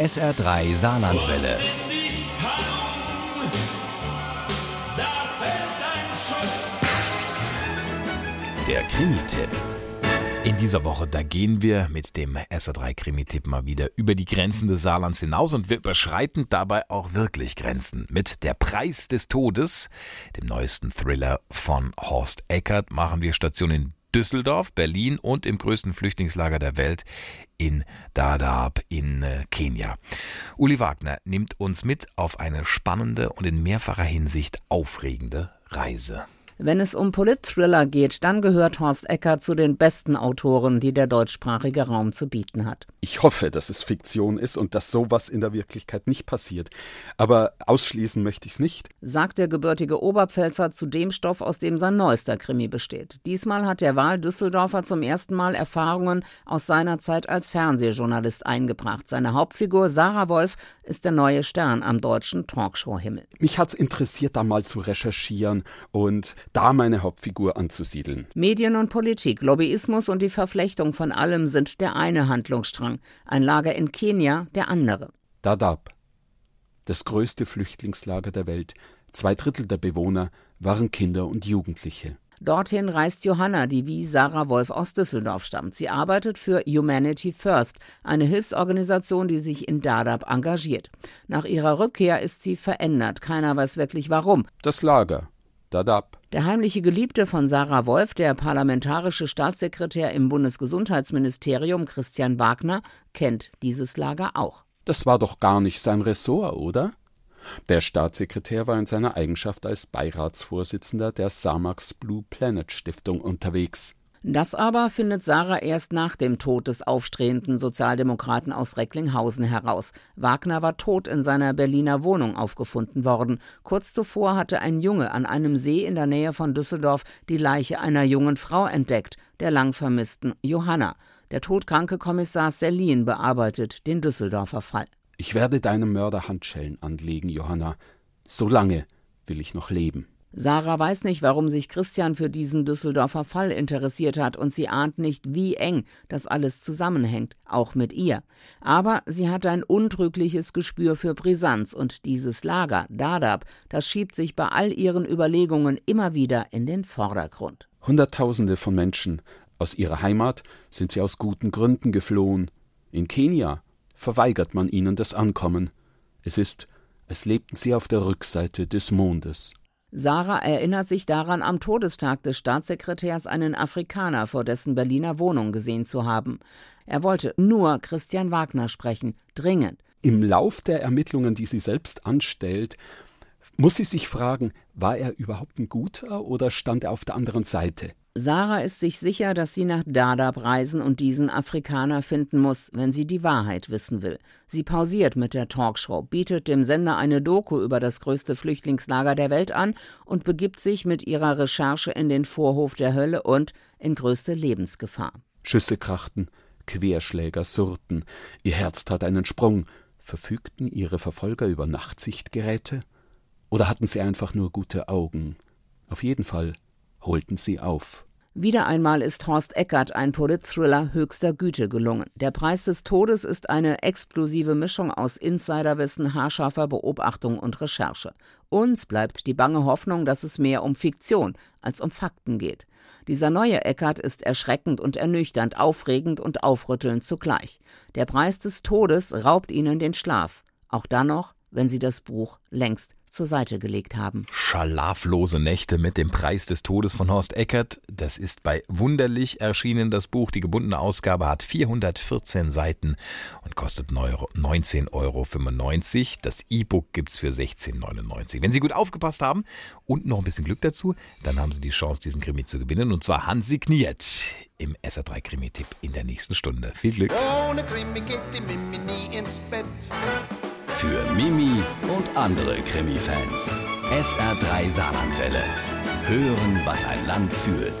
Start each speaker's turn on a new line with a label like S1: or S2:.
S1: SR3 Saarlandwelle. Der Krimi-Tipp. In dieser Woche, da gehen wir mit dem SR3 Krimi-Tipp mal wieder über die Grenzen des Saarlands hinaus und wir überschreiten dabei auch wirklich Grenzen. Mit Der Preis des Todes, dem neuesten Thriller von Horst Eckert, machen wir Station in Düsseldorf, Berlin und im größten Flüchtlingslager der Welt in Dadaab in äh, Kenia. Uli Wagner nimmt uns mit auf eine spannende und in mehrfacher Hinsicht aufregende Reise.
S2: Wenn es um Politthriller geht, dann gehört Horst Ecker zu den besten Autoren, die der deutschsprachige Raum zu bieten hat.
S3: Ich hoffe, dass es Fiktion ist und dass sowas in der Wirklichkeit nicht passiert. Aber ausschließen möchte ich es nicht,
S2: sagt der gebürtige Oberpfälzer zu dem Stoff, aus dem sein neuester Krimi besteht. Diesmal hat der Wahl-Düsseldorfer zum ersten Mal Erfahrungen aus seiner Zeit als Fernsehjournalist eingebracht. Seine Hauptfigur Sarah Wolf ist der neue Stern am deutschen Talkshow-Himmel.
S3: Mich hat's interessiert, da mal zu recherchieren und da meine Hauptfigur anzusiedeln.
S2: Medien und Politik, Lobbyismus und die Verflechtung von allem sind der eine Handlungsstrang, ein Lager in Kenia der andere.
S3: Dadaab, das größte Flüchtlingslager der Welt. Zwei Drittel der Bewohner waren Kinder und Jugendliche.
S2: Dorthin reist Johanna, die wie Sarah Wolf aus Düsseldorf stammt. Sie arbeitet für Humanity First, eine Hilfsorganisation, die sich in Dadaab engagiert. Nach ihrer Rückkehr ist sie verändert. Keiner weiß wirklich warum.
S3: Das Lager. Dadaab.
S2: Der heimliche Geliebte von Sarah Wolf, der parlamentarische Staatssekretär im Bundesgesundheitsministerium Christian Wagner, kennt dieses Lager auch.
S3: Das war doch gar nicht sein Ressort, oder? Der Staatssekretär war in seiner Eigenschaft als Beiratsvorsitzender der Samax Blue Planet Stiftung unterwegs.
S2: Das aber findet Sarah erst nach dem Tod des aufstrebenden Sozialdemokraten aus Recklinghausen heraus. Wagner war tot in seiner Berliner Wohnung aufgefunden worden. Kurz zuvor hatte ein Junge an einem See in der Nähe von Düsseldorf die Leiche einer jungen Frau entdeckt, der lang vermissten Johanna. Der todkranke Kommissar Selin bearbeitet den Düsseldorfer Fall.
S3: Ich werde deinem Mörder Handschellen anlegen, Johanna. So lange will ich noch leben.
S2: Sarah weiß nicht, warum sich Christian für diesen Düsseldorfer Fall interessiert hat, und sie ahnt nicht, wie eng das alles zusammenhängt, auch mit ihr. Aber sie hat ein untrügliches Gespür für Brisanz, und dieses Lager, Dadab, das schiebt sich bei all ihren Überlegungen immer wieder in den Vordergrund.
S3: Hunderttausende von Menschen aus ihrer Heimat sind sie aus guten Gründen geflohen. In Kenia verweigert man ihnen das Ankommen. Es ist, als lebten sie auf der Rückseite des Mondes.
S2: Sarah erinnert sich daran, am Todestag des Staatssekretärs einen Afrikaner vor dessen Berliner Wohnung gesehen zu haben. Er wollte nur Christian Wagner sprechen, dringend.
S3: Im Lauf der Ermittlungen, die sie selbst anstellt, muss sie sich fragen, war er überhaupt ein guter oder stand er auf der anderen Seite?
S2: Sarah ist sich sicher, dass sie nach Dadaab reisen und diesen Afrikaner finden muss, wenn sie die Wahrheit wissen will. Sie pausiert mit der Talkshow, bietet dem Sender eine Doku über das größte Flüchtlingslager der Welt an und begibt sich mit ihrer Recherche in den Vorhof der Hölle und in größte Lebensgefahr.
S3: Schüsse krachten, Querschläger surrten, ihr Herz tat einen Sprung. Verfügten ihre Verfolger über Nachtsichtgeräte? Oder hatten sie einfach nur gute Augen? Auf jeden Fall holten sie auf.
S2: Wieder einmal ist Horst Eckert ein Polit-Thriller höchster Güte gelungen. Der Preis des Todes ist eine explosive Mischung aus Insiderwissen, haarscharfer Beobachtung und Recherche. Uns bleibt die bange Hoffnung, dass es mehr um Fiktion als um Fakten geht. Dieser neue Eckert ist erschreckend und ernüchternd, aufregend und aufrüttelnd zugleich. Der Preis des Todes raubt ihnen den Schlaf. Auch dann noch, wenn sie das Buch längst zur Seite gelegt haben.
S1: Schlaflose Nächte mit dem Preis des Todes von Horst Eckert. Das ist bei Wunderlich erschienen, das Buch. Die gebundene Ausgabe hat 414 Seiten und kostet 19,95 Euro. Das E-Book gibt es für 16,99. Wenn Sie gut aufgepasst haben und noch ein bisschen Glück dazu, dann haben Sie die Chance, diesen Krimi zu gewinnen und zwar handsigniert im SR3 Krimi-Tipp in der nächsten Stunde. Viel Glück! Ohne Krimi geht die Mimi nie ins Bett. Für Mimi und andere Krimi-Fans. SR3 Saarlandwelle. Hören, was ein Land fühlt.